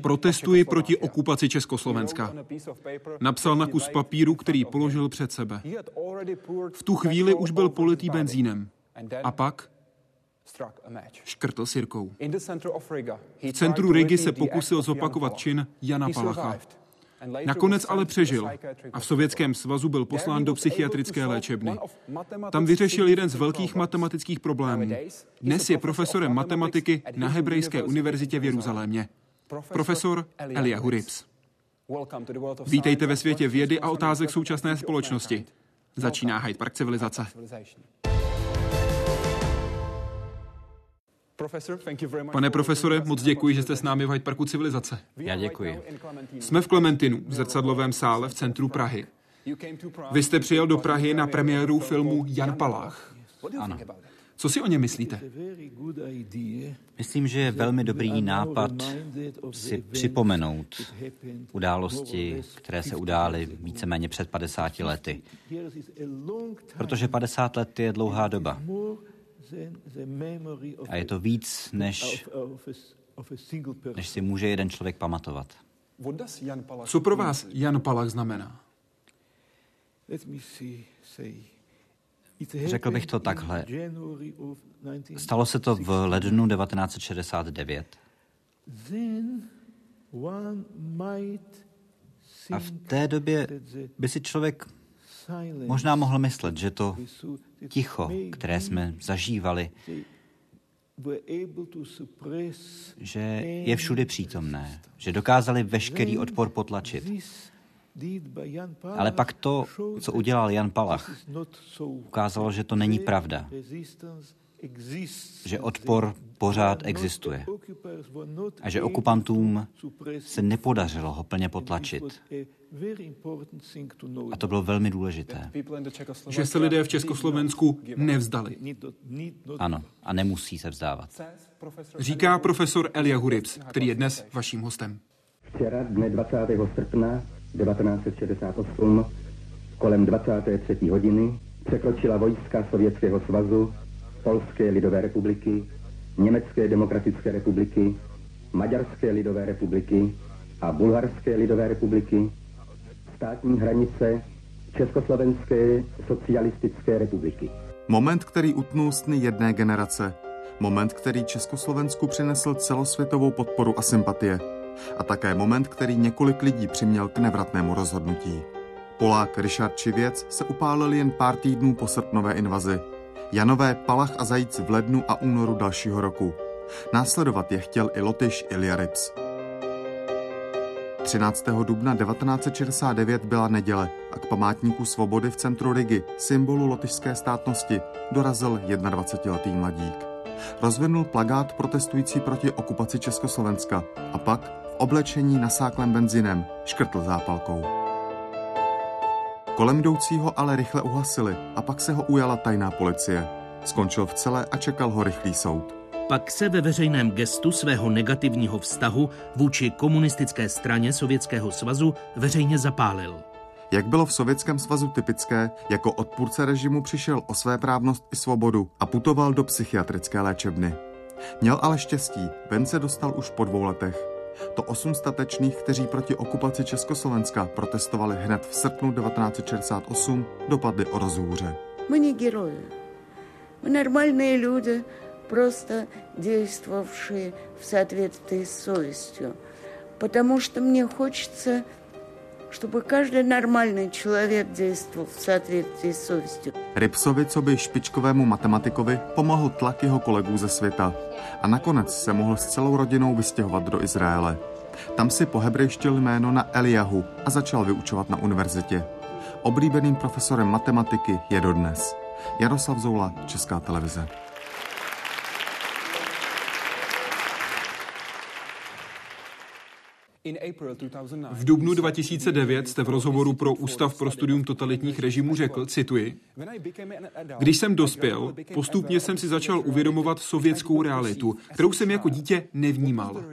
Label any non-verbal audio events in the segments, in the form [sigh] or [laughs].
Protestuji proti okupaci Československa. Napsal na kus papíru, který položil před sebe. V tu chvíli už byl politý benzínem. A pak škrtl sirkou. V centru Rigi se pokusil zopakovat čin Jana Palacha. Nakonec ale přežil a v Sovětském svazu byl poslán do psychiatrické léčebny. Tam vyřešil jeden z velkých matematických problémů. Dnes je profesorem matematiky na Hebrejské univerzitě v Jeruzalémě. Profesor Elia Hurips. Vítejte ve světě vědy a otázek současné společnosti. Začíná Hyde Park civilizace. Pane profesore, moc děkuji, že jste s námi v Hyde Parku civilizace. Já děkuji. Jsme v Klementinu, v zrcadlovém sále v centru Prahy. Vy jste přijel do Prahy na premiéru filmu Jan Palach. Ano. Co si o něm myslíte? Myslím, že je velmi dobrý nápad si připomenout události, které se udály víceméně před 50 lety. Protože 50 let je dlouhá doba. A je to víc, než, než si může jeden člověk pamatovat. Co pro vás Jan Palach znamená? Řekl bych to takhle. Stalo se to v lednu 1969. A v té době by si člověk možná mohl myslet, že to ticho, které jsme zažívali, že je všude přítomné, že dokázali veškerý odpor potlačit. Ale pak to, co udělal Jan Palach, ukázalo, že to není pravda. Že odpor pořád existuje. A že okupantům se nepodařilo ho plně potlačit. A to bylo velmi důležité. Že se lidé v Československu nevzdali. Ano, a nemusí se vzdávat. Říká profesor Elia Hurips, který je dnes vaším hostem. Včera, dne 20. srpna 1968, kolem 23. hodiny, překročila vojska Sovětského svazu, Polské lidové republiky, Německé demokratické republiky, Maďarské lidové republiky a Bulharské lidové republiky státní hranice Československé socialistické republiky. Moment, který utnul sny jedné generace. Moment, který Československu přinesl celosvětovou podporu a sympatie. A také moment, který několik lidí přiměl k nevratnému rozhodnutí. Polák Richard Čivěc se upálil jen pár týdnů po srpnové invazi. Janové Palach a Zajíc v lednu a únoru dalšího roku. Následovat je chtěl i Lotyš Ilja Rips. 13. dubna 1969 byla neděle a k památníku svobody v centru Rigi, symbolu lotyšské státnosti, dorazil 21-letý mladík. Rozvinul plagát protestující proti okupaci Československa a pak v oblečení nasáklém benzinem škrtl zápalkou. Kolem jdoucího ale rychle uhasili a pak se ho ujala tajná policie. Skončil v celé a čekal ho rychlý soud. Pak se ve veřejném gestu svého negativního vztahu vůči komunistické straně Sovětského svazu veřejně zapálil. Jak bylo v Sovětském svazu typické, jako odpůrce režimu přišel o své právnost i svobodu a putoval do psychiatrické léčebny. Měl ale štěstí, ven se dostal už po dvou letech. To osm statečných, kteří proti okupaci Československa protestovali hned v srpnu 1968, dopadli o rozhůře. My не герои. Мы нормальные люди, просто действовавшие в соответствии с совестью. Потому что мне хочется, чтобы каждый нормальный человек действовал в соответствии с совестью. Ripsovi, co by špičkovému matematikovi, pomohl tlak jeho kolegů ze světa a nakonec se mohl s celou rodinou vystěhovat do Izraele. Tam si pohebrejštil jméno na Eliahu a začal vyučovat na univerzitě. Oblíbeným profesorem matematiky je dodnes. Jaroslav Zoula, Česká televize. V dubnu 2009 jste v rozhovoru pro Ústav pro studium totalitních režimů řekl, cituji, když jsem dospěl, postupně jsem si začal uvědomovat sovětskou realitu, kterou jsem jako dítě nevnímal.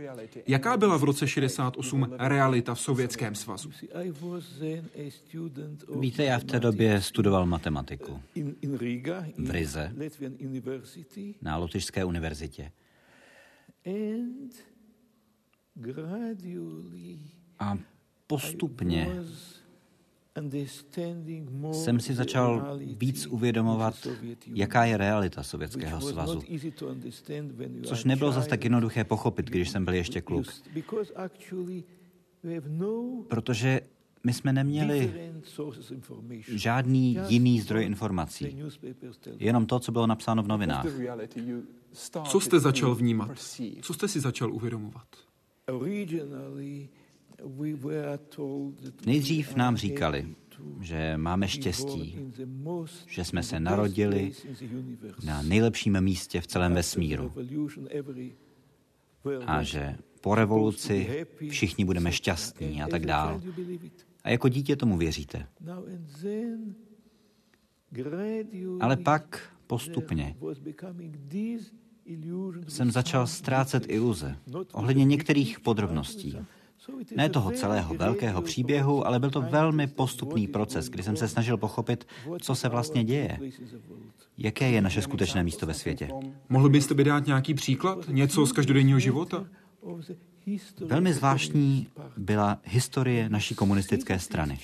Jaká byla v roce 68 realita v Sovětském svazu? Víte, já v té době studoval matematiku v Rize na Lotyšské univerzitě. A postupně jsem si začal víc uvědomovat, jaká je realita Sovětského svazu. Což nebylo zas tak jednoduché pochopit, když jsem byl ještě kluk. Protože my jsme neměli žádný jiný zdroj informací, jenom to, co bylo napsáno v novinách. Co jste začal vnímat? Co jste si začal uvědomovat? Nejdřív nám říkali, že máme štěstí, že jsme se narodili na nejlepším místě v celém vesmíru a že po revoluci všichni budeme šťastní a tak dál. A jako dítě tomu věříte. Ale pak postupně jsem začal ztrácet iluze ohledně některých podrobností. Ne toho celého velkého příběhu, ale byl to velmi postupný proces, kdy jsem se snažil pochopit, co se vlastně děje. Jaké je naše skutečné místo ve světě? Mohl byste by dát nějaký příklad? Něco z každodenního života? Velmi zvláštní byla historie naší komunistické strany.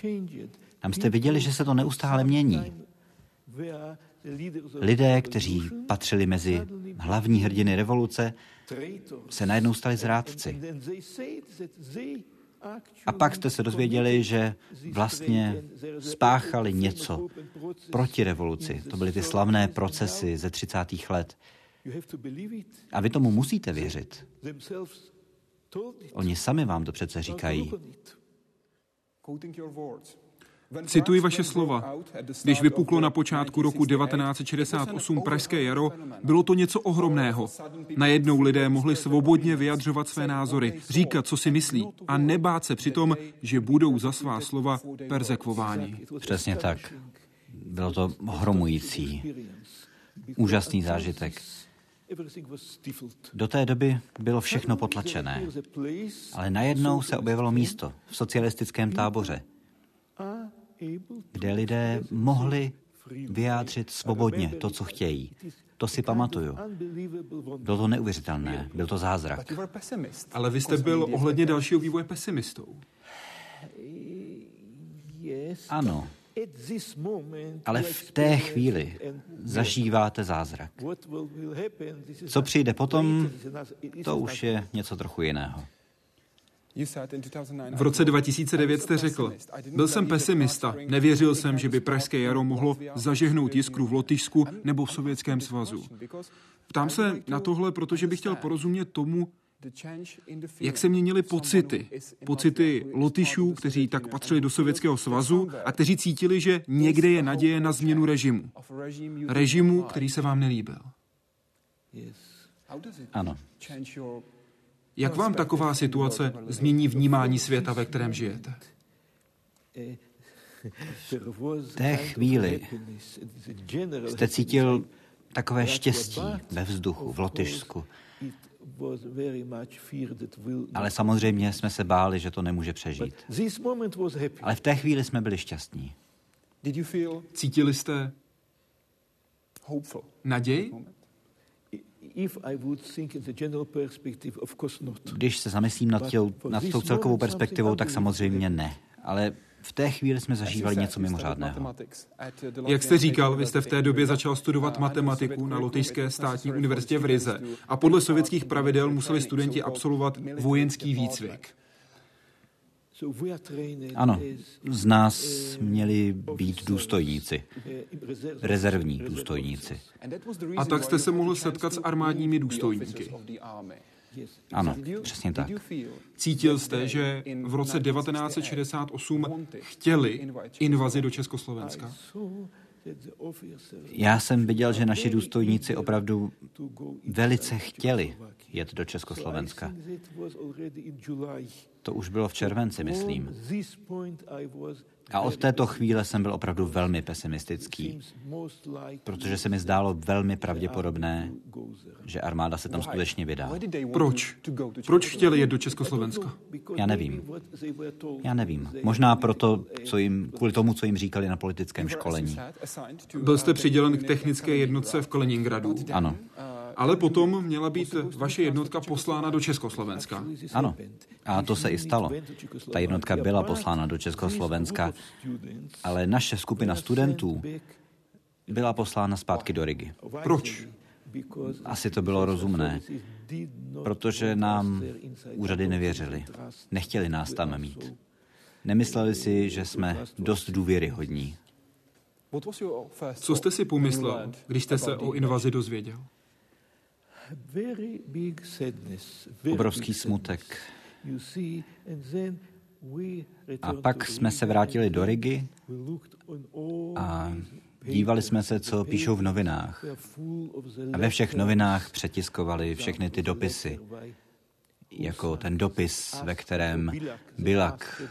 Tam jste viděli, že se to neustále mění. Lidé, kteří patřili mezi hlavní hrdiny revoluce, se najednou stali zrádci. A pak jste se dozvěděli, že vlastně spáchali něco proti revoluci. To byly ty slavné procesy ze 30. let. A vy tomu musíte věřit. Oni sami vám to přece říkají. Cituji vaše slova. Když vypuklo na počátku roku 1968 Pražské jaro, bylo to něco ohromného. Najednou lidé mohli svobodně vyjadřovat své názory, říkat, co si myslí a nebát se přitom, že budou za svá slova perzekvováni. Přesně tak. Bylo to hromující. Úžasný zážitek. Do té doby bylo všechno potlačené, ale najednou se objevilo místo v socialistickém táboře, kde lidé mohli vyjádřit svobodně to, co chtějí. To si pamatuju. Bylo to neuvěřitelné, byl to zázrak. Ale vy jste byl ohledně dalšího vývoje pesimistou. Ano, ale v té chvíli zažíváte zázrak. Co přijde potom, to už je něco trochu jiného. V roce 2009 jste řekl, byl jsem pesimista, nevěřil jsem, že by Pražské jaro mohlo zažehnout jiskru v Lotyšsku nebo v Sovětském svazu. Ptám se na tohle, protože bych chtěl porozumět tomu, jak se měnily pocity? Pocity Lotyšů, kteří tak patřili do Sovětského svazu a kteří cítili, že někde je naděje na změnu režimu. Režimu, který se vám nelíbil. Ano. Jak vám taková situace změní vnímání světa, ve kterém žijete? V té chvíli jste cítil takové štěstí ve vzduchu, v Lotyšsku. Ale samozřejmě jsme se báli, že to nemůže přežít. Ale v té chvíli jsme byli šťastní. Cítili jste naději? Když se zamyslím nad, těl, nad tou celkovou perspektivou, tak samozřejmě ne. Ale v té chvíli jsme zažívali něco mimořádného. Jak jste říkal, vy jste v té době začal studovat matematiku na Lotyšské státní univerzitě v Rize a podle sovětských pravidel museli studenti absolvovat vojenský výcvik. Ano, z nás měli být důstojníci, rezervní důstojníci. A tak jste se mohl setkat s armádními důstojníky. Ano, přesně tak. Cítil jste, že v roce 1968 chtěli invazi do Československa? Já jsem viděl, že naši důstojníci opravdu velice chtěli jet do Československa. To už bylo v červenci, myslím. A od této chvíle jsem byl opravdu velmi pesimistický, protože se mi zdálo velmi pravděpodobné, že armáda se tam skutečně vydá. Proč? Proč chtěli jet do Československa? Já nevím. Já nevím. Možná proto, co jim, kvůli tomu, co jim říkali na politickém školení. Byl jste přidělen k technické jednotce v Kaliningradu. Ano. Ale potom měla být vaše jednotka poslána do Československa. Ano, a to se i stalo. Ta jednotka byla poslána do Československa, ale naše skupina studentů byla poslána zpátky do Rigi. Proč? Asi to bylo rozumné, protože nám úřady nevěřili. Nechtěli nás tam mít. Nemysleli si, že jsme dost důvěryhodní. Co jste si pomyslel, když jste se o invazi dozvěděl? Obrovský smutek. A pak jsme se vrátili do Rigi a dívali jsme se, co píšou v novinách. A ve všech novinách přetiskovali všechny ty dopisy, jako ten dopis, ve kterém Bilak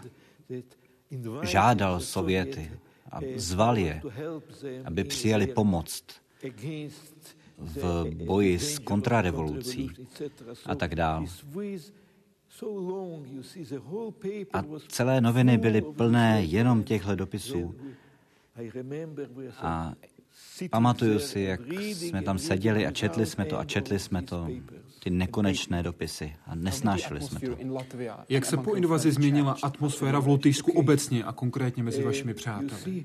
žádal Sověty a zval je, aby přijali pomoc v boji s kontrarevolucí a tak dále. A celé noviny byly plné jenom těchto dopisů. A pamatuju si, jak jsme tam seděli a četli jsme to a četli jsme to, ty nekonečné dopisy a nesnášeli jsme to. Jak se po invazi změnila atmosféra v Lotyšsku obecně a konkrétně mezi vašimi přáteli?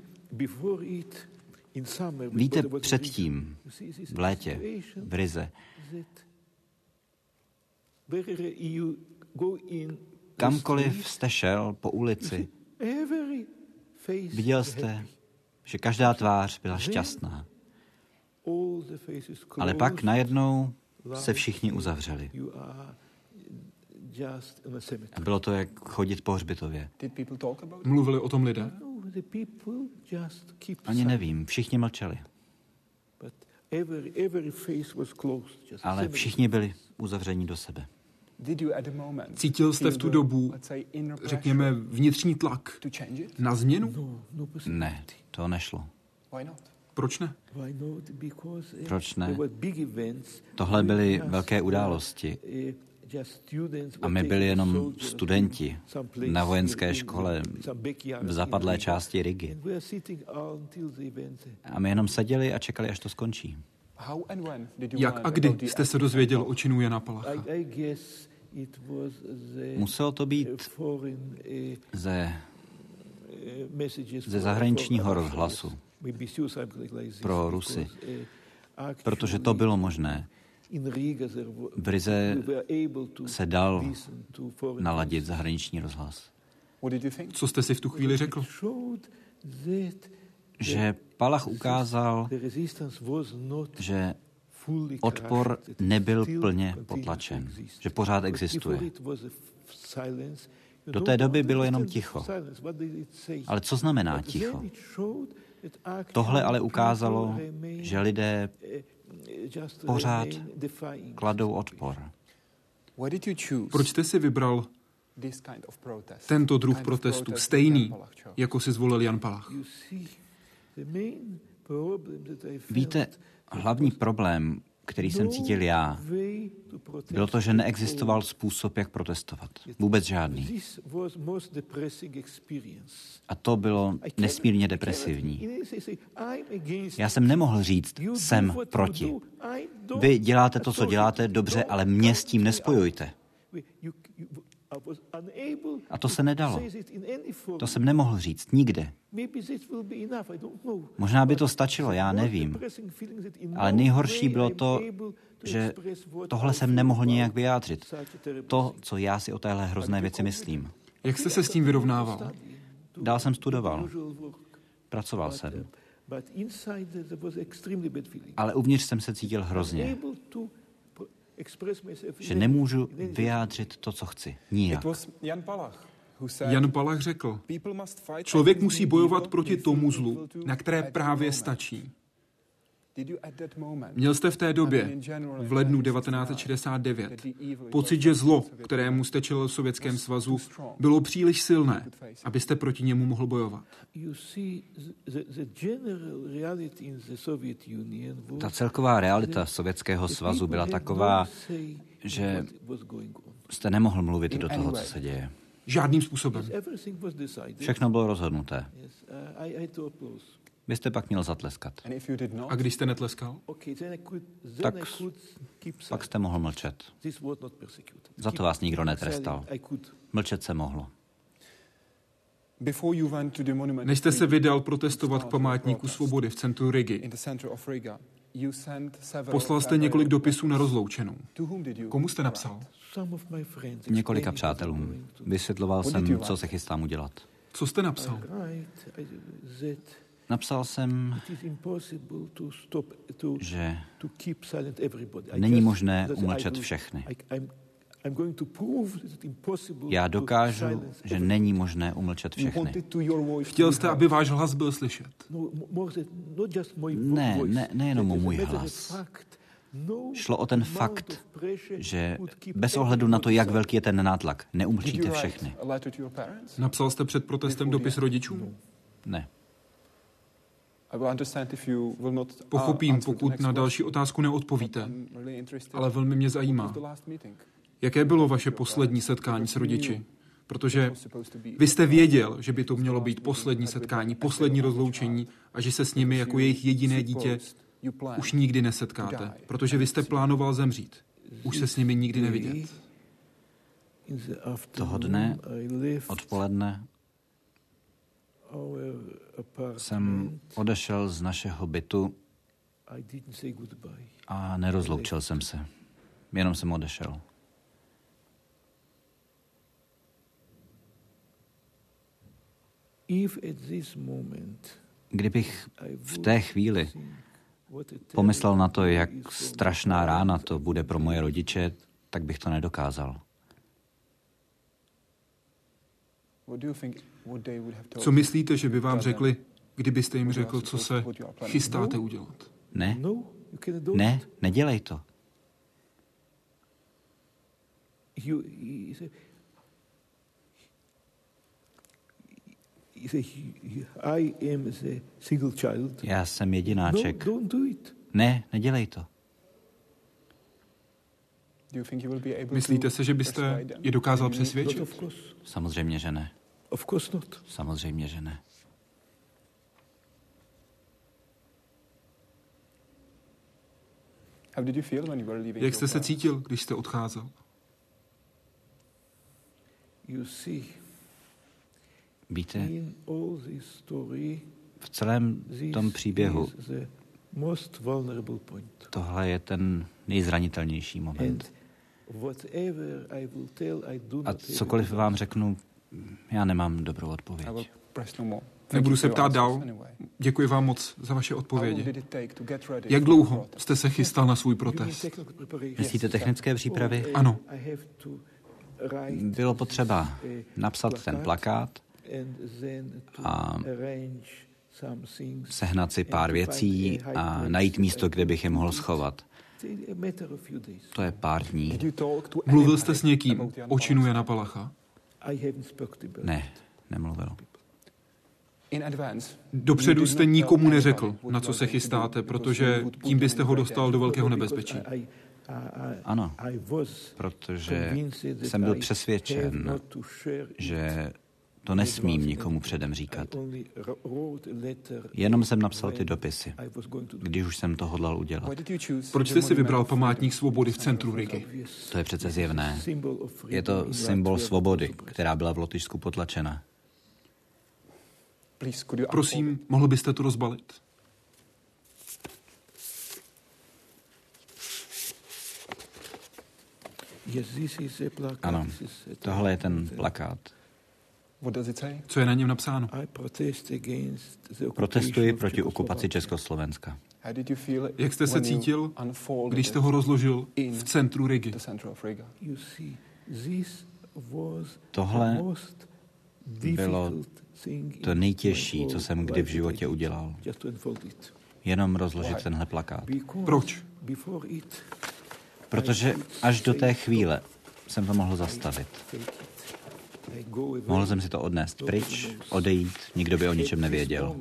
Víte, předtím, v létě, v Rize, kamkoliv jste šel po ulici, viděl jste, že každá tvář byla šťastná. Ale pak najednou se všichni uzavřeli. A bylo to jak chodit po hřbitově. Mluvili o tom lidé? Ani nevím, všichni mlčeli. Ale všichni byli uzavření do sebe. Cítil jste v tu dobu, řekněme, vnitřní tlak na změnu? Ne, to nešlo. Proč ne? Proč ne? Tohle byly velké události. A my byli jenom studenti na vojenské škole v zapadlé části Rigi. A my jenom seděli a čekali, až to skončí. Jak a kdy jste se dozvěděl o činu Jana Palacha? Muselo to být ze, ze zahraničního rozhlasu pro Rusy, protože to bylo možné. V Rize se dal naladit zahraniční rozhlas. Co jste si v tu chvíli řekl? Že Palach ukázal, že odpor nebyl plně potlačen, že pořád existuje. Do té doby bylo jenom ticho. Ale co znamená ticho? Tohle ale ukázalo, že lidé pořád kladou odpor. Proč jste si vybral tento druh protestu, stejný, jako si zvolil Jan Palach? Víte, hlavní problém, který jsem cítil já, bylo to, že neexistoval způsob, jak protestovat. Vůbec žádný. A to bylo nesmírně depresivní. Já jsem nemohl říct, jsem proti. Vy děláte to, co děláte, dobře, ale mě s tím nespojujte. A to se nedalo. To jsem nemohl říct nikde. Možná by to stačilo, já nevím. Ale nejhorší bylo to, že tohle jsem nemohl nějak vyjádřit. To, co já si o téhle hrozné věci myslím. Jak jste se s tím vyrovnával? Dál jsem studoval. Pracoval jsem. Ale uvnitř jsem se cítil hrozně že nemůžu vyjádřit to, co chci. Nijak. Jan Palach řekl, člověk musí bojovat proti tomu zlu, na které právě stačí. Měl jste v té době, v lednu 1969, pocit, že zlo, kterému jste čelil v Sovětském svazu, bylo příliš silné, abyste proti němu mohl bojovat. Ta celková realita Sovětského svazu byla taková, že jste nemohl mluvit do toho, co se děje. Žádným způsobem. Všechno bylo rozhodnuté. Vy jste pak měl zatleskat. A když jste netleskal? Tak pak jste mohl mlčet. Za to vás nikdo netrestal. Mlčet se mohlo. Než jste se vydal protestovat k památníku svobody v centru Rigi, poslal jste několik dopisů na rozloučenou. Komu jste napsal? Několika přátelům. Vysvětloval jsem, co se chystám udělat. Co jste napsal? Napsal jsem, že není možné umlčet všechny. Já dokážu, že není možné umlčet všechny. Chtěl jste, aby váš hlas byl slyšet? Ne, ne, nejenom můj hlas. Šlo o ten fakt, že bez ohledu na to, jak velký je ten nátlak, neumlčíte všechny. Napsal jste před protestem dopis rodičům? Ne. Pochopím, pokud na další otázku neodpovíte, ale velmi mě zajímá. Jaké bylo vaše poslední setkání s rodiči? Protože vy jste věděl, že by to mělo být poslední setkání, poslední rozloučení a že se s nimi jako jejich jediné dítě už nikdy nesetkáte, protože vy jste plánoval zemřít. Už se s nimi nikdy nevidět. Toho dne, odpoledne, jsem odešel z našeho bytu a nerozloučil jsem se. Jenom jsem odešel. Kdybych v té chvíli pomyslel na to, jak strašná rána to bude pro moje rodiče, tak bych to nedokázal. Co myslíte, že by vám řekli, kdybyste jim řekl, co se chystáte udělat? Ne, ne, nedělej to. Já jsem jedináček. Ne, nedělej to. Myslíte se, že byste je dokázal přesvědčit? Samozřejmě, že ne. Samozřejmě, že ne. Jak jste se cítil, když jste odcházel? Víte, v celém tom příběhu tohle je ten nejzranitelnější moment. A cokoliv vám řeknu, já nemám dobrou odpověď. Nebudu se ptát dál. Děkuji vám moc za vaše odpovědi. Jak dlouho jste se chystal na svůj protest? Myslíte technické přípravy? Ano. Bylo potřeba napsat ten plakát a sehnat si pár věcí a najít místo, kde bych je mohl schovat. To je pár dní. Mluvil jste s někým o činu Jana Palacha? Ne, nemluvil. Dopředu jste nikomu neřekl, na co se chystáte, protože tím byste ho dostal do velkého nebezpečí. Ano, protože jsem byl přesvědčen, že to nesmím nikomu předem říkat. Jenom jsem napsal ty dopisy, když už jsem to hodlal udělat. Proč jste si vybral památník svobody v centru Rigi? To je přece zjevné. Je to symbol svobody, která byla v Lotyšsku potlačena. Prosím, mohl byste to rozbalit? Ano, tohle je ten plakát. Co je na něm napsáno? Protestuji proti okupaci Československa. Jak jste se cítil, když jste ho rozložil v centru Rigi? Tohle bylo to nejtěžší, co jsem kdy v životě udělal. Jenom rozložit tenhle plakát. Proč? Protože až do té chvíle jsem to mohl zastavit. Mohl jsem si to odnést pryč, odejít, nikdo by o ničem nevěděl.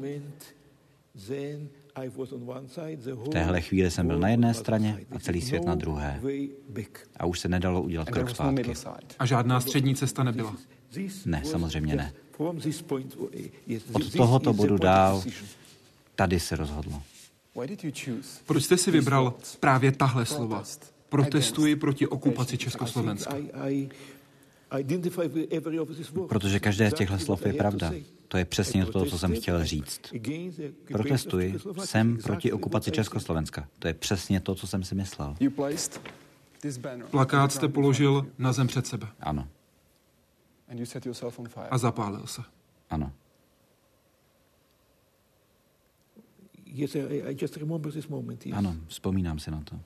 V téhle chvíli jsem byl na jedné straně a celý svět na druhé. A už se nedalo udělat krok zpátky. A žádná střední cesta nebyla? Ne, samozřejmě ne. Od tohoto bodu dál tady se rozhodlo. Proč jste si vybral právě tahle slova? Protestuji proti okupaci Československa. Protože každé z těchto slov je pravda. To je přesně to, co jsem chtěl říct. Protestuji, jsem proti okupaci Československa. To je přesně to, co jsem si myslel. Plakát jste položil na zem před sebe. Ano. A zapálil se. Ano. Ano, vzpomínám si na to.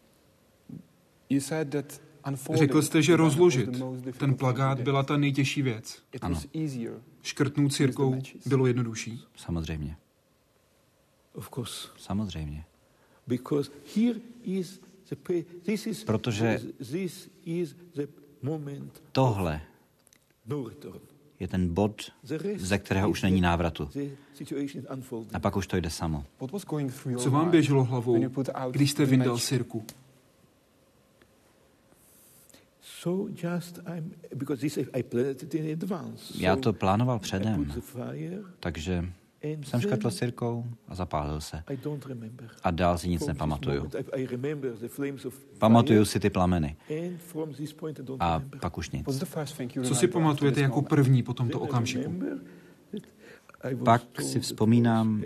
Řekl jste, že rozložit ten plagát byla ta nejtěžší věc. Ano. Škrtnout církou bylo jednodušší. Samozřejmě. Samozřejmě. Protože tohle je ten bod, ze kterého už není návratu. A pak už to jde samo. Co vám běželo hlavou, když jste vyndal sirku? Já to plánoval předem, takže jsem škrtl sirkou a zapálil se. A dál si nic nepamatuju. Pamatuju si ty plameny. A pak už nic. Co si pamatujete jako první po tomto okamžiku? Pak si vzpomínám,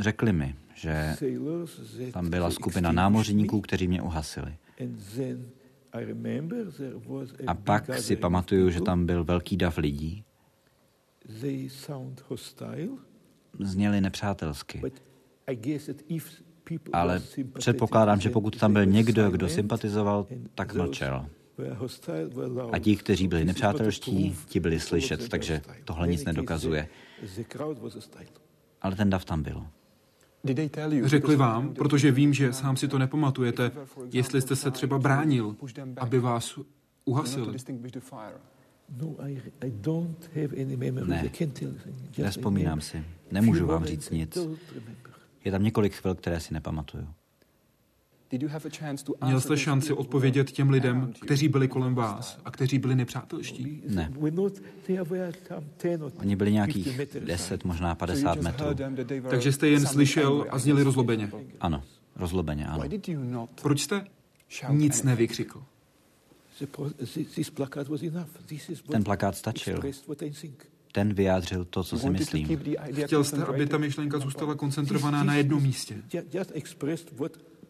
řekli mi, že tam byla skupina námořníků, kteří mě uhasili. A pak si pamatuju, že tam byl velký dav lidí. Zněli nepřátelsky. Ale předpokládám, že pokud tam byl někdo, kdo sympatizoval, tak mlčel. A ti, kteří byli nepřátelští, ti byli slyšet, takže tohle nic nedokazuje. Ale ten dav tam byl. Řekli vám, protože vím, že sám si to nepamatujete, jestli jste se třeba bránil, aby vás uhasili. Ne, nespomínám si. Nemůžu vám říct nic. Je tam několik chvil, které si nepamatuju. Měl jste šanci odpovědět těm lidem, kteří byli kolem vás a kteří byli nepřátelští? Ne. Oni byli nějakých 10, možná 50 metrů. Takže jste jen slyšel a zněli rozlobeně? Ano, rozlobeně, ano. Proč jste nic nevykřikl? Ten plakát stačil. Ten vyjádřil to, co si myslím. Chtěl jste, aby ta myšlenka zůstala koncentrovaná na jednom místě.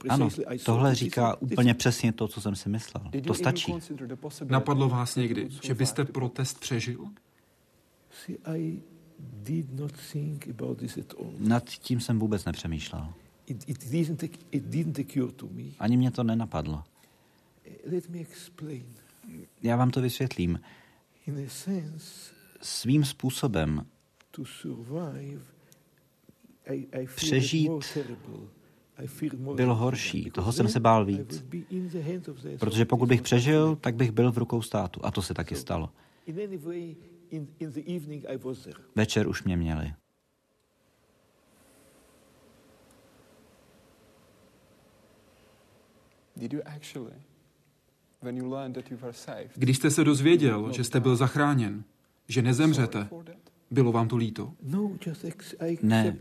Ano, tohle říká úplně přesně to, co jsem si myslel. To stačí. Napadlo vás někdy, že byste protest přežil? Nad tím jsem vůbec nepřemýšlel. Ani mě to nenapadlo. Já vám to vysvětlím. Svým způsobem přežít bylo horší. Toho jsem se bál víc. Protože pokud bych přežil, tak bych byl v rukou státu. A to se taky stalo. Večer už mě měli. Když jste se dozvěděl, že jste byl zachráněn, že nezemřete, bylo vám to líto? Ne,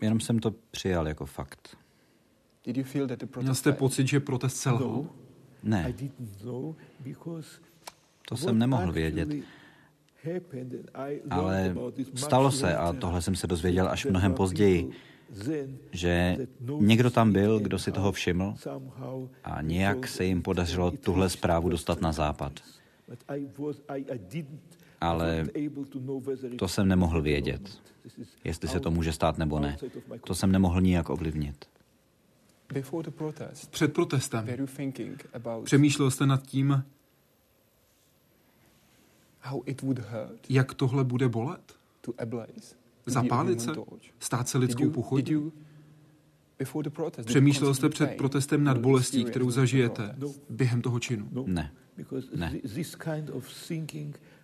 jenom jsem to přijal jako fakt. Měl jste pocit, že protest selhal? Ne. To jsem nemohl vědět. Ale stalo se, a tohle jsem se dozvěděl až mnohem později, že někdo tam byl, kdo si toho všiml a nějak se jim podařilo tuhle zprávu dostat na západ. Ale to jsem nemohl vědět, jestli se to může stát nebo ne. To jsem nemohl nijak ovlivnit. Před protestem přemýšlel jste nad tím, jak tohle bude bolet? Zapálit se? Stát se lidskou pochodí? Přemýšlel jste před protestem nad bolestí, kterou zažijete během toho činu? Ne. Ne.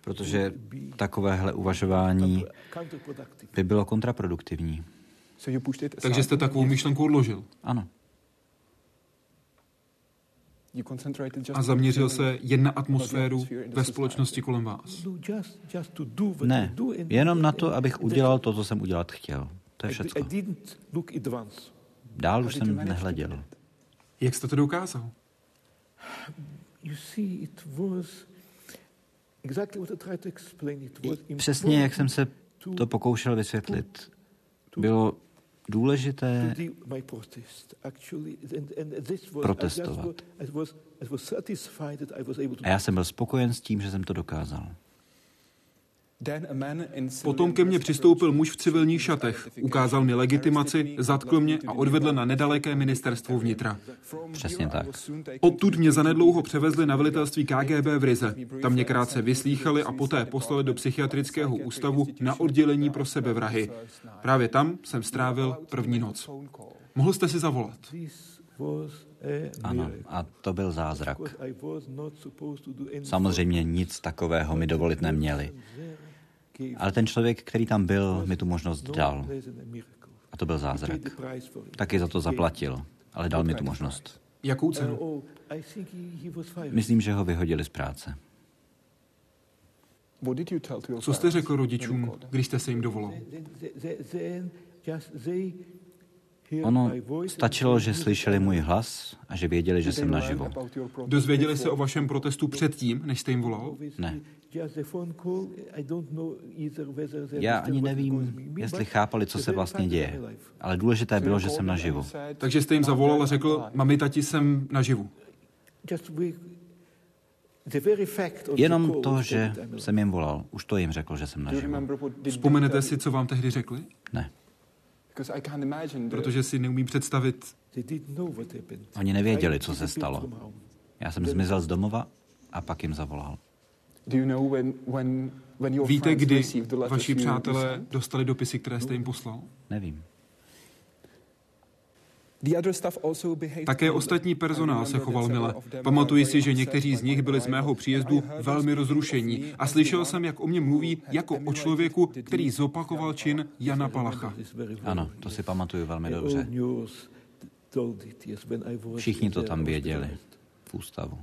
Protože takovéhle uvažování by bylo kontraproduktivní. Takže jste takovou myšlenku odložil? Ano. A zaměřil se jen na atmosféru ve společnosti kolem vás? Ne, jenom na to, abych udělal to, co jsem udělat chtěl. To je všechno. Dál už jsem nehleděl. Jak jste to dokázal? Přesně jak jsem se to pokoušel vysvětlit. Bylo důležité protestovat. A já jsem byl spokojen s tím, že jsem to dokázal. Potom ke mně přistoupil muž v civilních šatech, ukázal mi legitimaci, zatkl mě a odvedl na nedaleké ministerstvo vnitra. Přesně tak. Odtud mě zanedlouho převezli na velitelství KGB v Rize. Tam mě krátce vyslýchali a poté poslali do psychiatrického ústavu na oddělení pro sebevrahy. Právě tam jsem strávil první noc. Mohl jste si zavolat. Ano, a to byl zázrak. Samozřejmě nic takového mi dovolit neměli. Ale ten člověk, který tam byl, mi tu možnost dal. A to byl zázrak. Taky za to zaplatil, ale dal mi tu možnost. Jakou cenu? Myslím, že ho vyhodili z práce. Co jste řekl rodičům, když jste se jim dovolal? Ono stačilo, že slyšeli můj hlas a že věděli, že jsem naživo. Dozvěděli se o vašem protestu předtím, než jste jim volal? Ne. Já ani nevím, jestli chápali, co se vlastně děje, ale důležité bylo, že jsem naživu. Takže jste jim zavolal a řekl, mami, tati, jsem naživu. Jenom to, že jsem jim volal, už to jim řekl, že jsem naživu. Vzpomenete si, co vám tehdy řekli? Ne. Protože si neumím představit. Oni nevěděli, co se stalo. Já jsem zmizel z domova a pak jim zavolal. Víte, kdy vaši přátelé dostali dopisy, které jste jim poslal? Nevím. Také ostatní personál se choval mile. Pamatuji si, že někteří z nich byli z mého příjezdu velmi rozrušení a slyšel jsem, jak o mě mluví jako o člověku, který zopakoval čin Jana Palacha. Ano, to si pamatuju velmi dobře. Všichni to tam věděli v ústavu.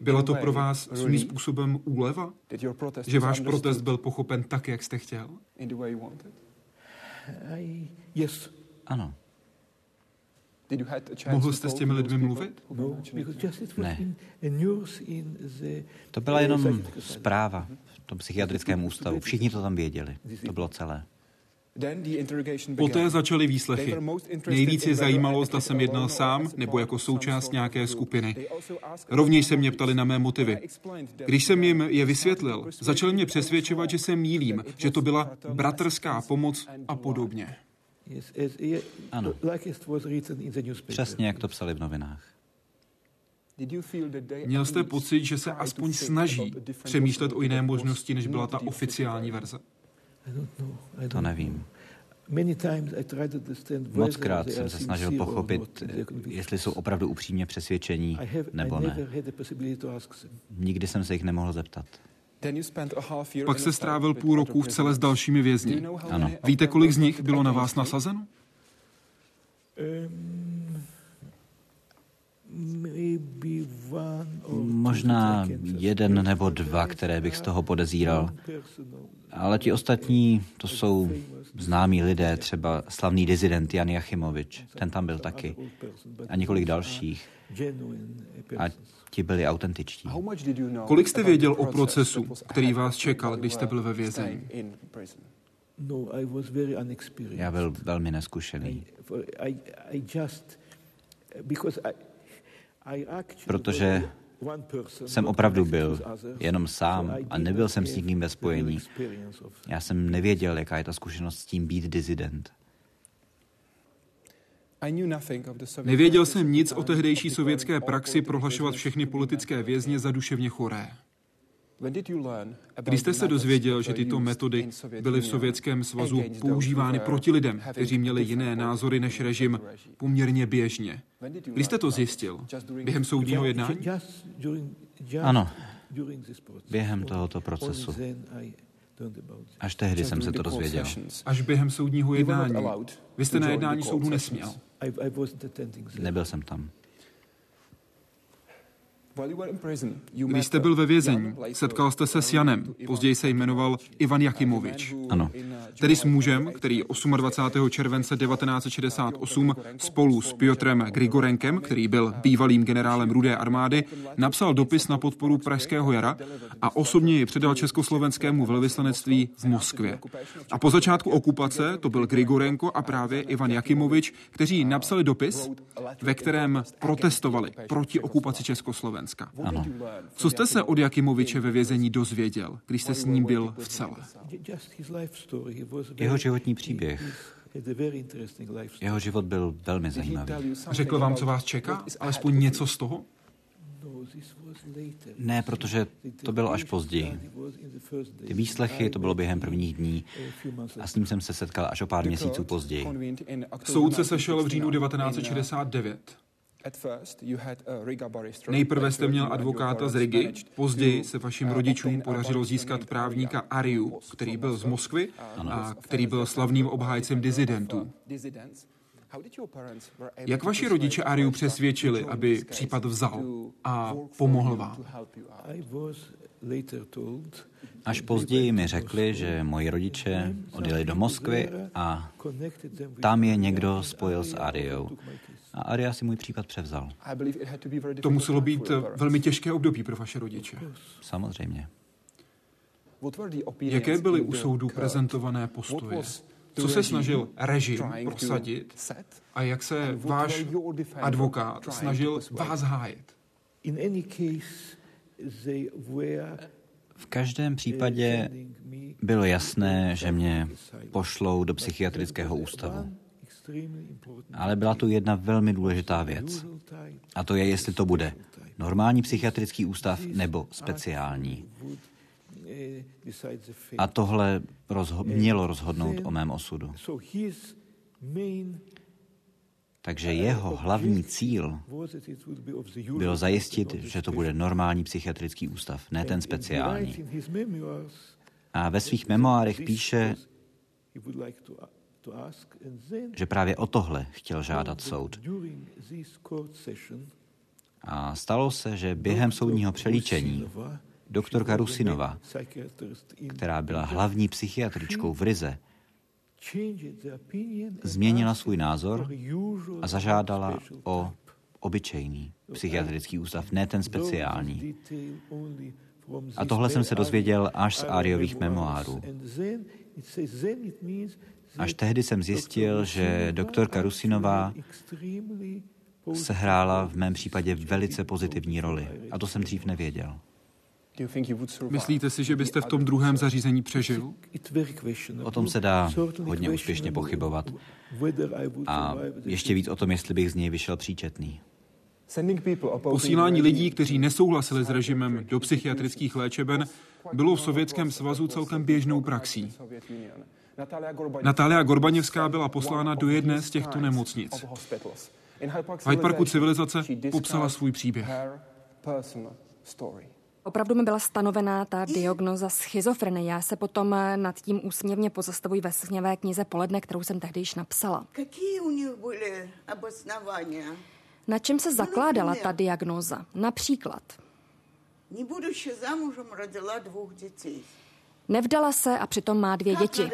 Byla to pro vás svým způsobem úleva? Že váš protest byl pochopen tak, jak jste chtěl? Ano. Mohl jste s těmi lidmi mluvit? Ne. To byla jenom zpráva v tom psychiatrickém ústavu. Všichni to tam věděli. To bylo celé. Poté začaly výslechy. Nejvíc je zajímalo, zda jsem jednal sám nebo jako součást nějaké skupiny. Rovněž se mě ptali na mé motivy. Když jsem jim je vysvětlil, začali mě přesvědčovat, že se mílím, že to byla bratrská pomoc a podobně. Ano. Přesně, jak to psali v novinách. Měl jste pocit, že se aspoň snaží přemýšlet o jiné možnosti, než byla ta oficiální verze? To nevím. Mockrát jsem se snažil pochopit, jestli jsou opravdu upřímně přesvědčení nebo ne. Nikdy jsem se jich nemohl zeptat. Pak se strávil půl roku v celé s dalšími vězni. Ano. Víte, kolik z nich bylo na vás nasazeno? Možná jeden nebo dva, které bych z toho podezíral. Ale ti ostatní, to jsou známí lidé, třeba slavný dizident Jan Jachimovič, ten tam byl taky. A několik dalších. A ti byli autentičtí. Kolik jste věděl o procesu, který vás čekal, když jste byl ve vězení? Já byl velmi neskušený. Protože jsem opravdu byl jenom sám a nebyl jsem s nikým ve spojení. Já jsem nevěděl, jaká je ta zkušenost s tím být dizident. Nevěděl jsem nic o tehdejší sovětské praxi prohlašovat všechny politické vězně za duševně choré. Když jste se dozvěděl, že tyto metody byly v Sovětském svazu používány proti lidem, kteří měli jiné názory než režim, poměrně běžně, když jste to zjistil? Během soudního jednání? Ano, během tohoto procesu. Až tehdy jsem se to dozvěděl. Až během soudního jednání. Vy jste na jednání soudu nesměl. Nebyl jsem tam. Když jste byl ve vězení, setkal jste se s Janem, později se jmenoval Ivan Jakimovič. Ano. Tedy s mužem, který 28. července 1968 spolu s Piotrem Grigorenkem, který byl bývalým generálem Rudé armády, napsal dopis na podporu Pražského jara a osobně ji předal československému velvyslanectví v Moskvě. A po začátku okupace to byl Grigorenko a právě Ivan Jakimovič, kteří napsali dopis, ve kterém protestovali proti okupaci Československa. Ano. Co jste se od Jakimoviče ve vězení dozvěděl, když jste s ním byl v celé? Jeho životní příběh. Jeho život byl velmi zajímavý. Řekl vám, co vás čeká? Alespoň něco z toho? Ne, protože to bylo až později. Ty výslechy, to bylo během prvních dní a s ním jsem se setkal až o pár měsíců později. Soud se sešel v říjnu 1969. Nejprve jste měl advokáta z Rigi, později se vašim rodičům podařilo získat právníka Ariu, který byl z Moskvy a který byl slavným obhájcem dizidentů. Jak vaši rodiče Ariu přesvědčili, aby případ vzal a pomohl vám? Až později mi řekli, že moji rodiče odjeli do Moskvy a tam je někdo spojil s Ariou. A Aria si můj případ převzal. To muselo být velmi těžké období pro vaše rodiče. Samozřejmě. Jaké byly u soudu prezentované postoje? Co se snažil režim prosadit a jak se váš advokát snažil vás hájet? V každém případě bylo jasné, že mě pošlou do psychiatrického ústavu. Ale byla tu jedna velmi důležitá věc. A to je, jestli to bude normální psychiatrický ústav nebo speciální. A tohle rozho- mělo rozhodnout o mém osudu. Takže jeho hlavní cíl bylo zajistit, že to bude normální psychiatrický ústav, ne ten speciální. A ve svých memoárech píše, že právě o tohle chtěl žádat soud. A stalo se, že během soudního přelíčení doktorka Rusinova, která byla hlavní psychiatričkou v Rize, změnila svůj názor a zažádala o obyčejný psychiatrický ústav, ne ten speciální. A tohle jsem se dozvěděl až z Ariových memoárů. Až tehdy jsem zjistil, že doktorka Rusinová sehrála v mém případě velice pozitivní roli. A to jsem dřív nevěděl. Myslíte si, že byste v tom druhém zařízení přežil? O tom se dá hodně úspěšně pochybovat. A ještě víc o tom, jestli bych z něj vyšel příčetný. Posílání lidí, kteří nesouhlasili s režimem do psychiatrických léčeben, bylo v Sovětském svazu celkem běžnou praxí. Natália Gorbaněvská byla poslána do jedné z těchto nemocnic. V Hyde Parku civilizace popsala svůj příběh. Opravdu mi byla stanovená ta diagnoza schizofrenie. Já se potom nad tím úsměvně pozastavuji ve sněvé knize Poledne, kterou jsem tehdy již napsala. Na čem se zakládala ta diagnóza? Například. Nevdala se a přitom má dvě děti.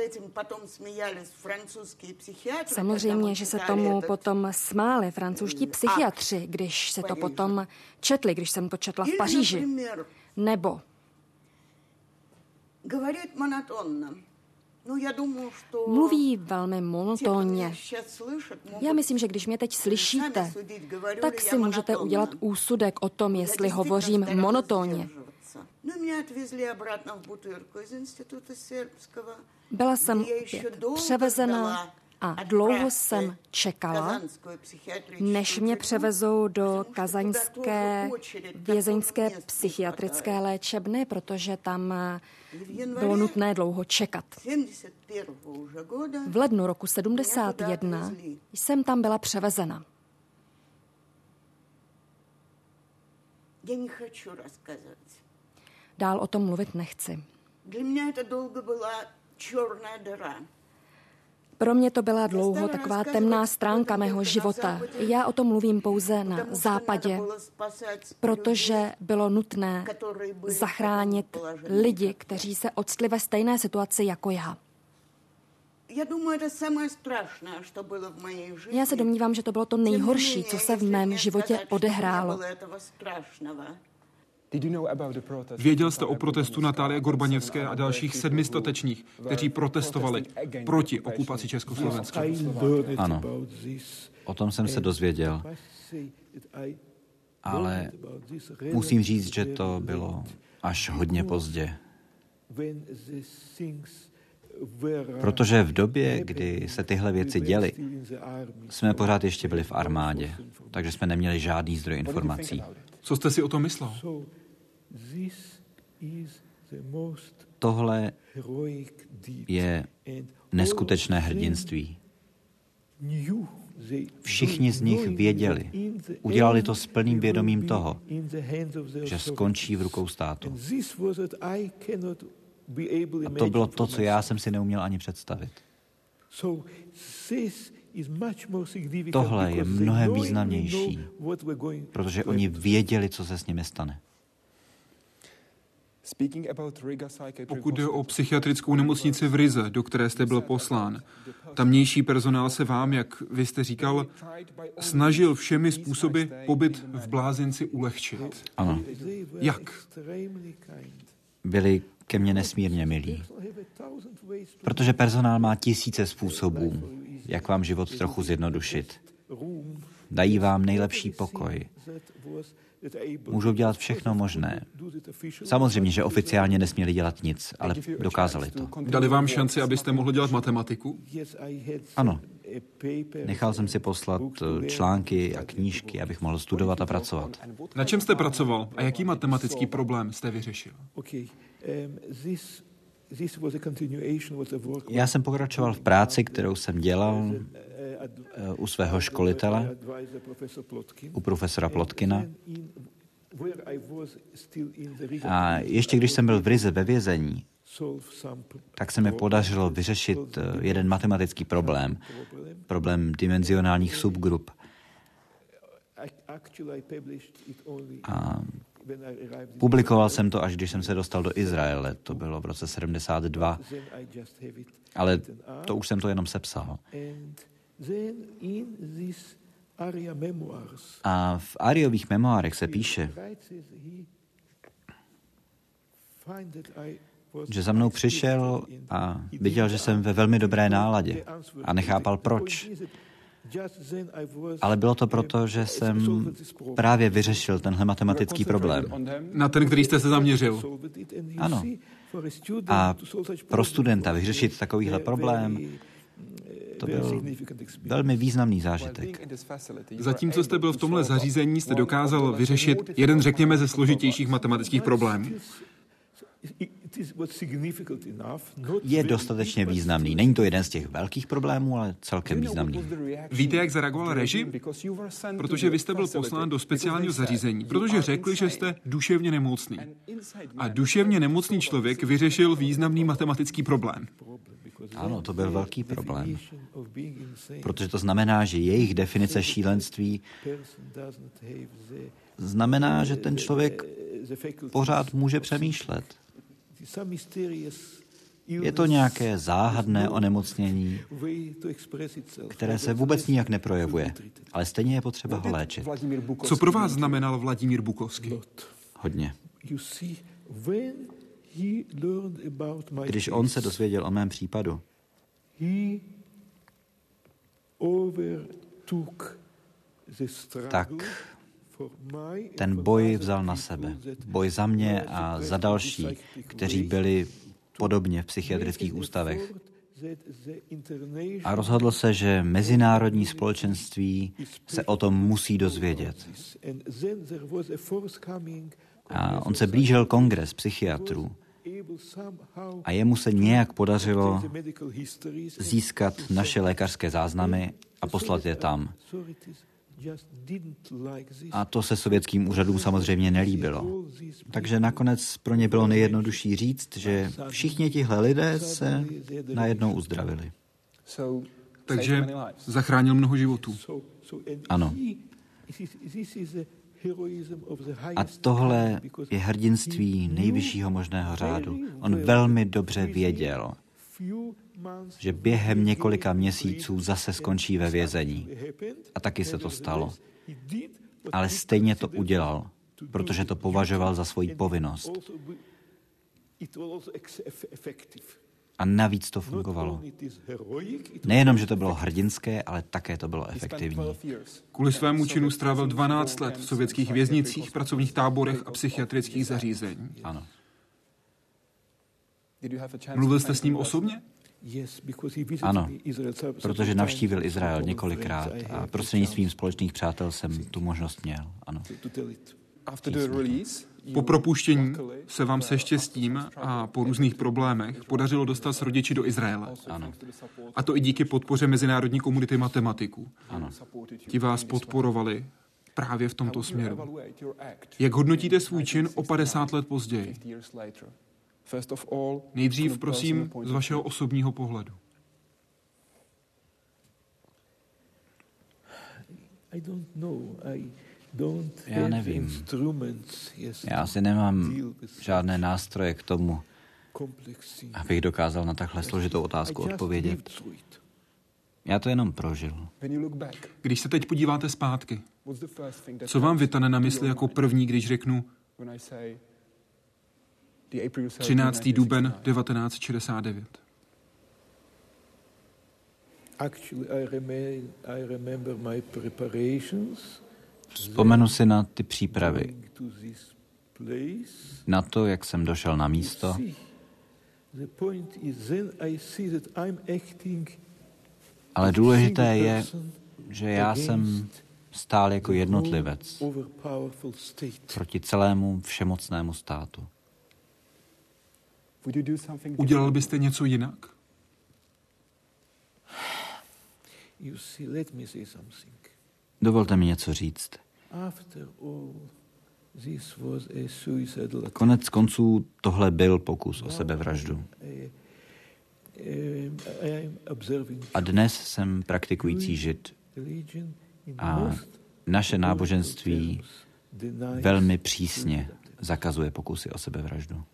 Samozřejmě, že se tomu potom smáli francouzští psychiatři, když se to potom četli, když jsem to četla v Paříži. Nebo Mluví velmi monotónně. Já myslím, že když mě teď slyšíte, tak si můžete udělat úsudek o tom, jestli hovořím monotónně. Byla jsem převezena a dlouho jsem čekala, než mě převezou do kazaňské vězeňské psychiatrické léčebny, protože tam bylo nutné dlouho čekat. V lednu roku 71 jsem tam byla převezena. Dál o tom mluvit nechci. Pro mě to byla dlouho taková temná stránka mého života. Já o tom mluvím pouze na západě, protože bylo nutné zachránit lidi, kteří se odstli ve stejné situaci jako já. Já se domnívám, že to bylo to nejhorší, co se v mém životě odehrálo. Věděl jste o protestu Natálie Gorbaněvské a dalších sedmi statečních, kteří protestovali proti okupaci Československa? Ano, o tom jsem se dozvěděl. Ale musím říct, že to bylo až hodně pozdě. Protože v době, kdy se tyhle věci děly, jsme pořád ještě byli v armádě, takže jsme neměli žádný zdroj informací. Co jste si o tom myslel? Tohle je neskutečné hrdinství. Všichni z nich věděli. Udělali to s plným vědomím toho, že skončí v rukou státu. A to bylo to, co já jsem si neuměl ani představit. Tohle je mnohem významnější, protože oni věděli, co se s nimi stane. Pokud jde o psychiatrickou nemocnici v Rize, do které jste byl poslán, tamnější personál se vám, jak vy jste říkal, snažil všemi způsoby pobyt v blázinci ulehčit. Ano. Jak? Byli ke mně nesmírně milí. Protože personál má tisíce způsobů, jak vám život trochu zjednodušit. Dají vám nejlepší pokoj. Můžou dělat všechno možné. Samozřejmě, že oficiálně nesměli dělat nic, ale dokázali to. Dali vám šanci, abyste mohli dělat matematiku? Ano. Nechal jsem si poslat eh, články a knížky, abych mohl studovat a pracovat. Na čem jste pracoval a jaký matematický problém jste vyřešil? Já jsem pokračoval v práci, kterou jsem dělal u svého školitele, u profesora Plotkina. A ještě když jsem byl v Rize ve vězení, tak se mi podařilo vyřešit eh, jeden matematický problém, problém dimenzionálních subgrup. A publikoval jsem to, až když jsem se dostal do Izraele. To bylo v roce 72. Ale to už jsem to jenom sepsal. A v Ariových memoárech se píše, že za mnou přišel a viděl, že jsem ve velmi dobré náladě a nechápal proč. Ale bylo to proto, že jsem právě vyřešil tenhle matematický problém. Na ten, který jste se zaměřil. Ano. A pro studenta vyřešit takovýhle problém, to byl velmi významný zážitek. Zatímco jste byl v tomhle zařízení, jste dokázal vyřešit jeden, řekněme, ze složitějších matematických problémů je dostatečně významný. Není to jeden z těch velkých problémů, ale celkem významný. Víte, jak zareagoval režim? Protože vy jste byl poslán do speciálního zařízení, protože řekli, že jste duševně nemocný. A duševně nemocný člověk vyřešil významný matematický problém. Ano, to byl velký problém. Protože to znamená, že jejich definice šílenství znamená, že ten člověk pořád může přemýšlet. Je to nějaké záhadné onemocnění, které se vůbec nijak neprojevuje, ale stejně je potřeba ho léčit. Co pro vás znamenal Vladimír Bukovský? Hodně. Když on se dozvěděl o mém případu, tak ten boj vzal na sebe. Boj za mě a za další, kteří byli podobně v psychiatrických ústavech. A rozhodl se, že mezinárodní společenství se o tom musí dozvědět. A on se blížil kongres psychiatrů. A jemu se nějak podařilo získat naše lékařské záznamy a poslat je tam. A to se sovětským úřadům samozřejmě nelíbilo. Takže nakonec pro ně bylo nejjednodušší říct, že všichni tihle lidé se najednou uzdravili. Takže zachránil mnoho životů. Ano. A tohle je hrdinství nejvyššího možného řádu. On velmi dobře věděl, že během několika měsíců zase skončí ve vězení. A taky se to stalo. Ale stejně to udělal, protože to považoval za svoji povinnost. A navíc to fungovalo. Nejenom, že to bylo hrdinské, ale také to bylo efektivní. Kvůli svému činu strávil 12 let v sovětských věznicích, pracovních táborech a psychiatrických zařízení. Ano. Mluvil jste s ním osobně? Ano, protože navštívil Izrael několikrát a prostřednictvím společných přátel jsem tu možnost měl. Ano. Po propuštění se vám se štěstím a po různých problémech podařilo dostat s rodiči do Izraele. Ano. A to i díky podpoře mezinárodní komunity matematiků. Ano. Ti vás podporovali právě v tomto směru. Jak hodnotíte svůj čin o 50 let později? Nejdřív, prosím, z vašeho osobního pohledu. Já nevím. Já si nemám žádné nástroje k tomu, abych dokázal na takhle složitou otázku odpovědět. Já to jenom prožil. Když se teď podíváte zpátky, co vám vytane na mysli jako první, když řeknu 13. duben 1969? Vzpomenu si na ty přípravy, na to, jak jsem došel na místo. Ale důležité je, že já jsem stál jako jednotlivec proti celému všemocnému státu. Udělal byste něco jinak? Dovolte mi něco říct. Konec konců tohle byl pokus o sebevraždu. A dnes jsem praktikující žid. A naše náboženství velmi přísně zakazuje pokusy o sebevraždu.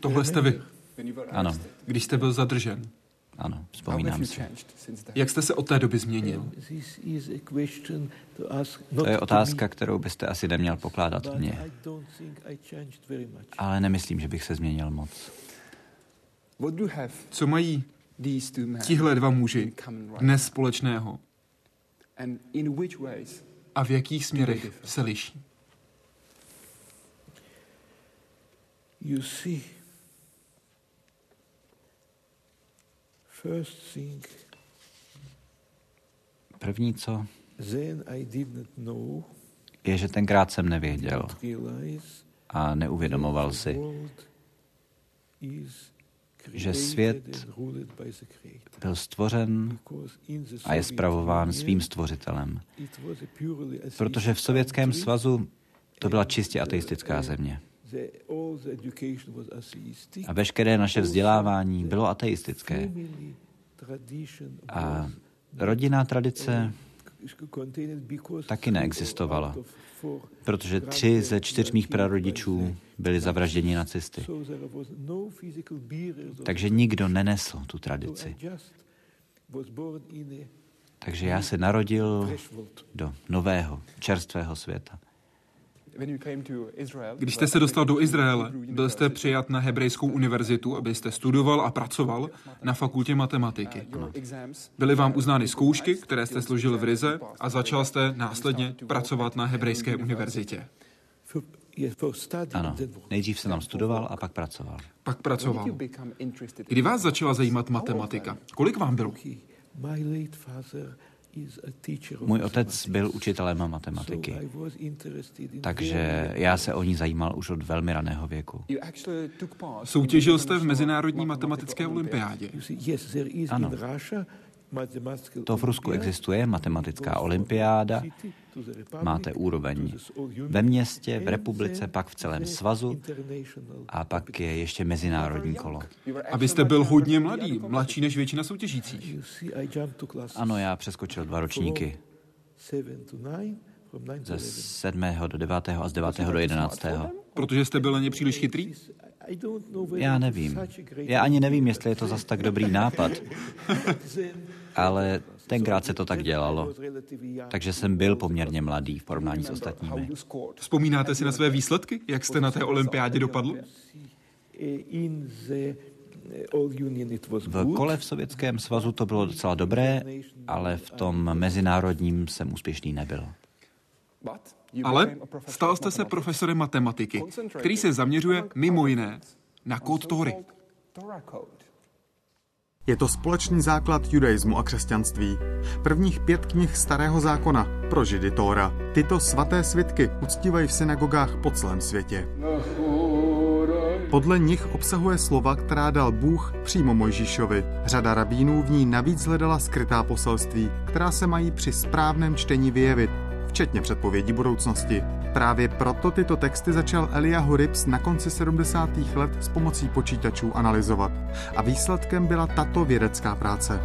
Tohle jste vy. Ano. Když jste byl zadržen. Ano, vzpomínám si. Jak jste se od té doby změnil? To je otázka, kterou byste asi neměl pokládat mně. Ale nemyslím, že bych se změnil moc. Co mají tihle dva muži dnes společného? A v jakých směrech se liší? You see, first thing, První co then I did not know, je, že tenkrát jsem nevěděl a neuvědomoval si, že svět byl stvořen a je spravován svým stvořitelem. Protože v Sovětském svazu to byla čistě ateistická země. A veškeré naše vzdělávání bylo ateistické. A rodinná tradice taky neexistovala, protože tři ze čtyř mých prarodičů byli zavražděni nacisty. No Takže nikdo nenesl tu tradici. Takže já se narodil do nového, čerstvého světa. Když jste se dostal do Izraele, byl jste přijat na Hebrejskou univerzitu, abyste studoval a pracoval na fakultě matematiky. Byly vám uznány zkoušky, které jste složil v Rize a začal jste následně pracovat na Hebrejské univerzitě. Ano, nejdřív jsem tam studoval a pak pracoval. Pak pracoval. Kdy vás začala zajímat matematika? Kolik vám bylo? Můj otec byl učitelem matematiky, takže já se o ní zajímal už od velmi raného věku. Soutěžil jste v Mezinárodní matematické olympiádě. Ano. To v Rusku existuje, matematická olympiáda, máte úroveň ve městě, v republice, pak v celém svazu a pak je ještě mezinárodní kolo. A vy jste byl hodně mladý, mladší než většina soutěžících. Ano, já přeskočil dva ročníky. Ze sedmého do devátého a z devátého do jedenáctého. Protože jste byl ani příliš chytrý? Já nevím. Já ani nevím, jestli je to zas tak dobrý nápad. [laughs] Ale tenkrát se to tak dělalo. Takže jsem byl poměrně mladý v porovnání s ostatními. Vzpomínáte si na své výsledky? Jak jste na té olympiádě dopadl? V kole v Sovětském svazu to bylo docela dobré, ale v tom mezinárodním jsem úspěšný nebyl. Ale stal jste se profesorem matematiky, který se zaměřuje mimo jiné na kód Tory. Je to společný základ judaismu a křesťanství. Prvních pět knih Starého zákona pro Židy Tóra. Tyto svaté svitky uctívají v synagogách po celém světě. Podle nich obsahuje slova, která dal Bůh přímo Mojžíšovi. Řada rabínů v ní navíc hledala skrytá poselství, která se mají při správném čtení vyjevit, včetně předpovědi budoucnosti. Právě proto tyto texty začal Eliahu Rips na konci 70. let s pomocí počítačů analyzovat. A výsledkem byla tato vědecká práce.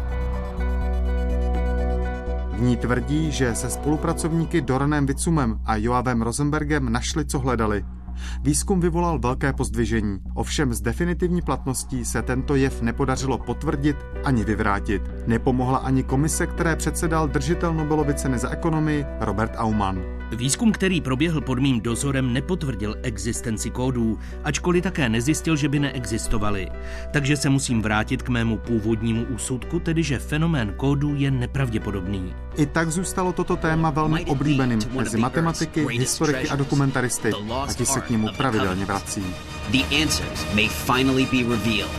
V ní tvrdí, že se spolupracovníky Doranem Vicumem a Joavem Rosenbergem našli, co hledali – Výzkum vyvolal velké pozdvižení, ovšem s definitivní platností se tento jev nepodařilo potvrdit ani vyvrátit. Nepomohla ani komise, které předsedal držitel Nobelovy ceny za ekonomii Robert Aumann. Výzkum, který proběhl pod mým dozorem, nepotvrdil existenci kódů, ačkoliv také nezjistil, že by neexistovaly. Takže se musím vrátit k mému původnímu úsudku, tedy že fenomén kódů je nepravděpodobný. I tak zůstalo toto téma velmi oblíbeným mezi matematiky, historiky a dokumentaristy a ti se k němu pravidelně vrací. The answers may finally be revealed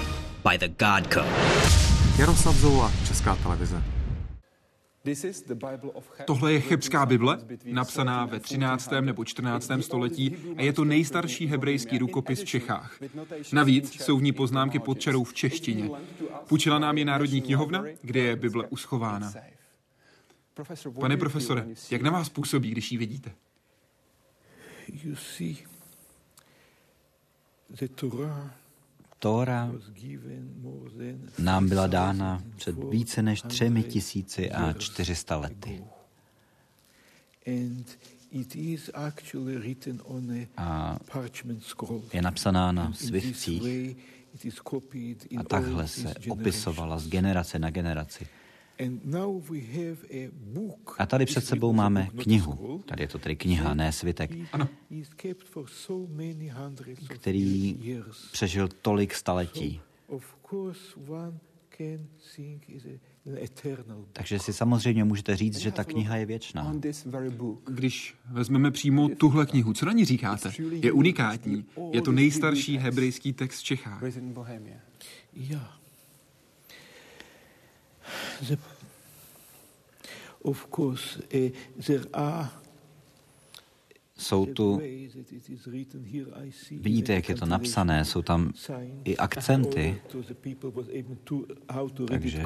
by the God Code. Jaroslav Zoula, Česká televize. Tohle je chebská Bible, napsaná ve 13. nebo 14. století a je to nejstarší hebrejský rukopis v Čechách. Navíc jsou v ní poznámky pod čarou v češtině. Půjčila nám je Národní knihovna, kde je Bible uschována. Pane profesore, jak na vás působí, když ji vidíte? Tóra nám byla dána před více než třemi tisíci a čtyřista lety. A je napsaná na svitcích a takhle se opisovala z generace na generaci. A tady před sebou máme knihu. Tady je to tedy kniha, ne svitek. Ano. Který přežil tolik staletí. Takže si samozřejmě můžete říct, že ta kniha je věčná. Když vezmeme přímo tuhle knihu, co na ní říkáte? Je unikátní. Je to nejstarší hebrejský text v Čechách. The, of course, uh, there are jsou tu, vidíte, jak je to napsané, jsou tam i akcenty, takže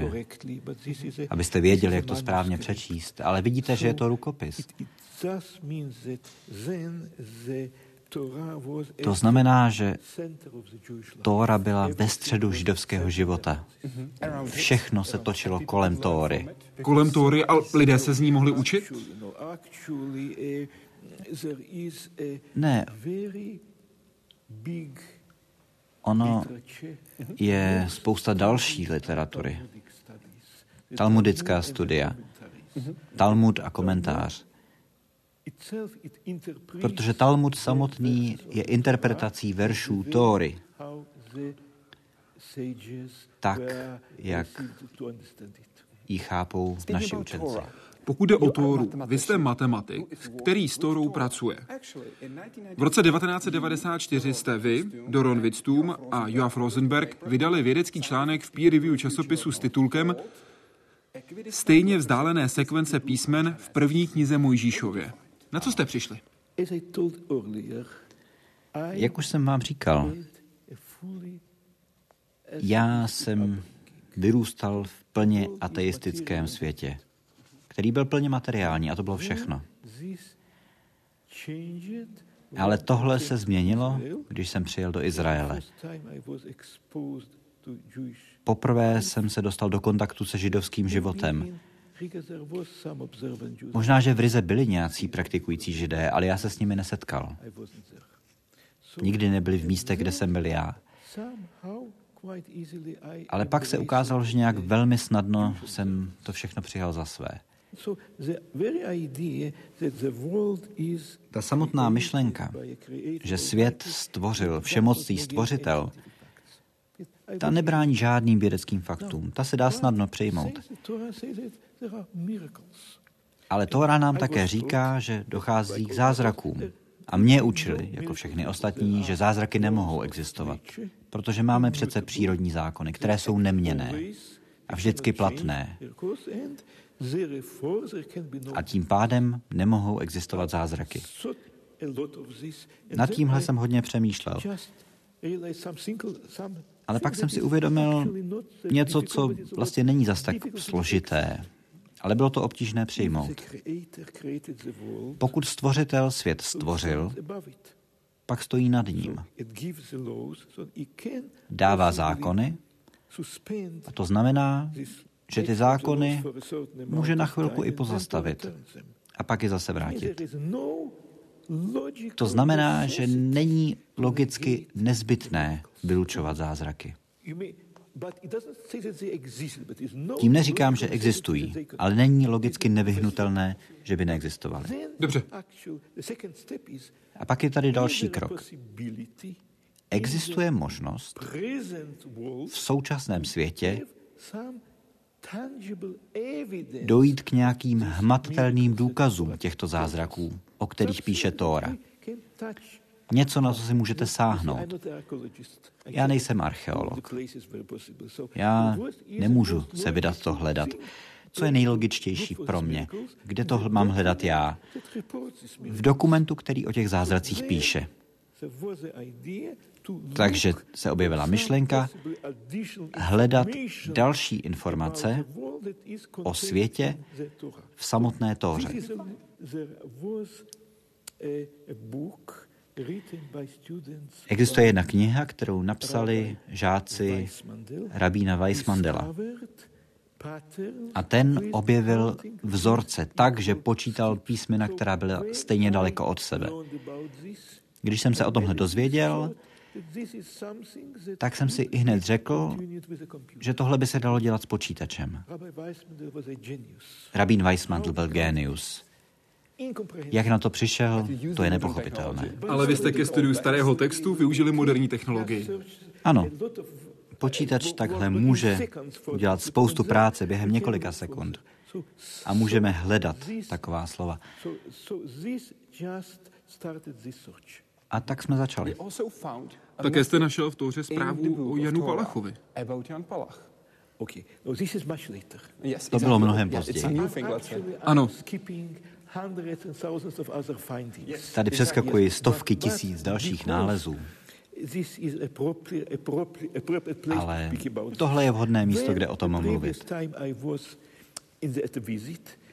abyste věděli, jak to správně přečíst. Ale vidíte, že je to rukopis. To znamená, že Tóra byla ve středu židovského života. Všechno se točilo kolem Tóry. Kolem Tóry a lidé se z ní mohli učit? Ne. Ono je spousta další literatury. Talmudická studia, Talmud a komentář. Protože Talmud samotný je interpretací veršů Tóry, tak, jak ji chápou naši učenci. Pokud jde o Tóru, vy jste matematik, který s Tórou pracuje. V roce 1994 jste vy, Doron Wittstům a Joaf Rosenberg vydali vědecký článek v peer review časopisu s titulkem Stejně vzdálené sekvence písmen v první knize Mojžíšově. Na co jste přišli? Jak už jsem vám říkal, já jsem vyrůstal v plně ateistickém světě, který byl plně materiální a to bylo všechno. Ale tohle se změnilo, když jsem přijel do Izraele. Poprvé jsem se dostal do kontaktu se židovským životem. Možná, že v Rize byli nějací praktikující židé, ale já se s nimi nesetkal. Nikdy nebyli v místech, kde jsem byl já. Ale pak se ukázalo, že nějak velmi snadno jsem to všechno přijal za své. Ta samotná myšlenka, že svět stvořil všemocný stvořitel, ta nebrání žádným vědeckým faktům. Ta se dá snadno přejmout. Ale Tóra nám také říká, že dochází k zázrakům. A mě učili, jako všechny ostatní, že zázraky nemohou existovat, protože máme přece přírodní zákony, které jsou neměné a vždycky platné. A tím pádem nemohou existovat zázraky. Nad tímhle jsem hodně přemýšlel. Ale pak jsem si uvědomil něco, co vlastně není zas tak složité, ale bylo to obtížné přijmout. Pokud stvořitel svět stvořil, pak stojí nad ním. Dává zákony, a to znamená, že ty zákony může na chvilku i pozastavit a pak je zase vrátit. To znamená, že není logicky nezbytné vylučovat zázraky. Tím neříkám, že existují, ale není logicky nevyhnutelné, že by neexistovaly. Dobře. A pak je tady další krok. Existuje možnost v současném světě dojít k nějakým hmatatelným důkazům těchto zázraků, o kterých píše Tóra. Něco, na co si můžete sáhnout. Já nejsem archeolog. Já nemůžu se vydat to hledat. Co je nejlogičtější pro mě? Kde to mám hledat já? V dokumentu, který o těch zázracích píše. Takže se objevila myšlenka hledat další informace o světě v samotné Tóře. Existuje jedna kniha, kterou napsali žáci rabína Weissmandela. A ten objevil vzorce tak, že počítal písmena, která byla stejně daleko od sebe. Když jsem se o tomhle dozvěděl, tak jsem si i hned řekl, že tohle by se dalo dělat s počítačem. Rabín Weissmandl byl genius. Jak na to přišel, to je nepochopitelné. Ale vy jste ke studiu starého textu využili moderní technologii. Ano. Počítač takhle může udělat spoustu práce během několika sekund. A můžeme hledat taková slova. A tak jsme začali. Také jste našel v touře zprávu o Janu Palachovi. To bylo mnohem později. Ano. Tady přeskakují stovky tisíc dalších nálezů. Ale tohle je vhodné místo, kde o tom mluvit.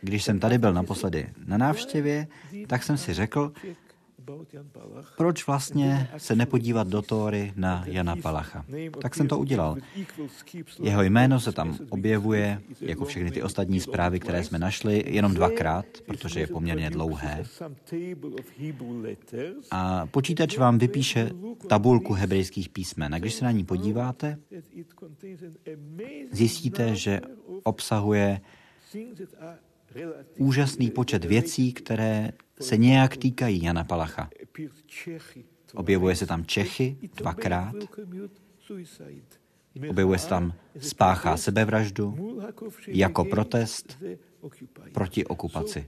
Když jsem tady byl naposledy na návštěvě, tak jsem si řekl, proč vlastně se nepodívat do Tóry na Jana Palacha? Tak jsem to udělal. Jeho jméno se tam objevuje, jako všechny ty ostatní zprávy, které jsme našli, jenom dvakrát, protože je poměrně dlouhé. A počítač vám vypíše tabulku hebrejských písmen. A když se na ní podíváte, zjistíte, že obsahuje úžasný počet věcí, které se nějak týkají Jana Palacha. Objevuje se tam Čechy dvakrát, objevuje se tam spáchá sebevraždu jako protest proti okupaci.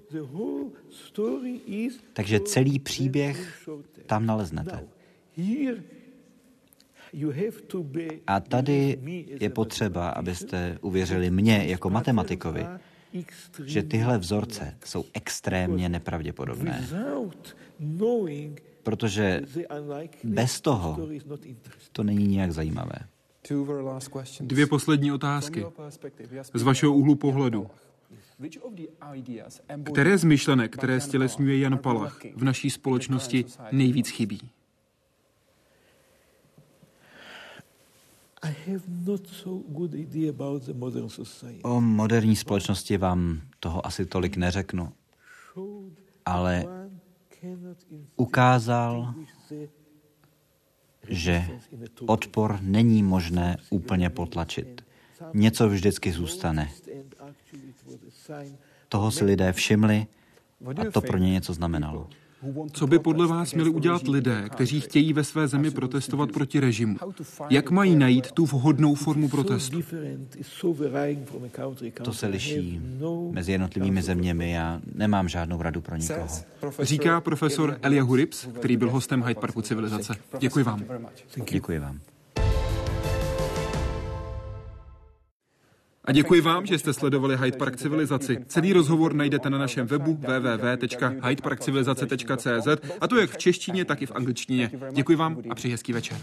Takže celý příběh tam naleznete. A tady je potřeba, abyste uvěřili mě jako matematikovi, že tyhle vzorce jsou extrémně nepravděpodobné. Protože bez toho to není nijak zajímavé. Dvě poslední otázky. Z vašeho úhlu pohledu. Které z myšlenek, které stělesňuje Jan Palach, v naší společnosti nejvíc chybí? O moderní společnosti vám toho asi tolik neřeknu, ale ukázal, že odpor není možné úplně potlačit. Něco vždycky zůstane. Toho si lidé všimli a to pro ně něco znamenalo. Co by podle vás měli udělat lidé, kteří chtějí ve své zemi protestovat proti režimu? Jak mají najít tu vhodnou formu protestu? To se liší mezi jednotlivými zeměmi a nemám žádnou radu pro nikoho. Říká profesor Elia Hurips, který byl hostem Hyde Parku civilizace. Děkuji vám. Děkuji vám. A děkuji vám, že jste sledovali Hyde Park Civilizaci. Celý rozhovor najdete na našem webu www.hydeparkcivilizace.cz a to jak v češtině, tak i v angličtině. Děkuji vám a přeji hezký večer.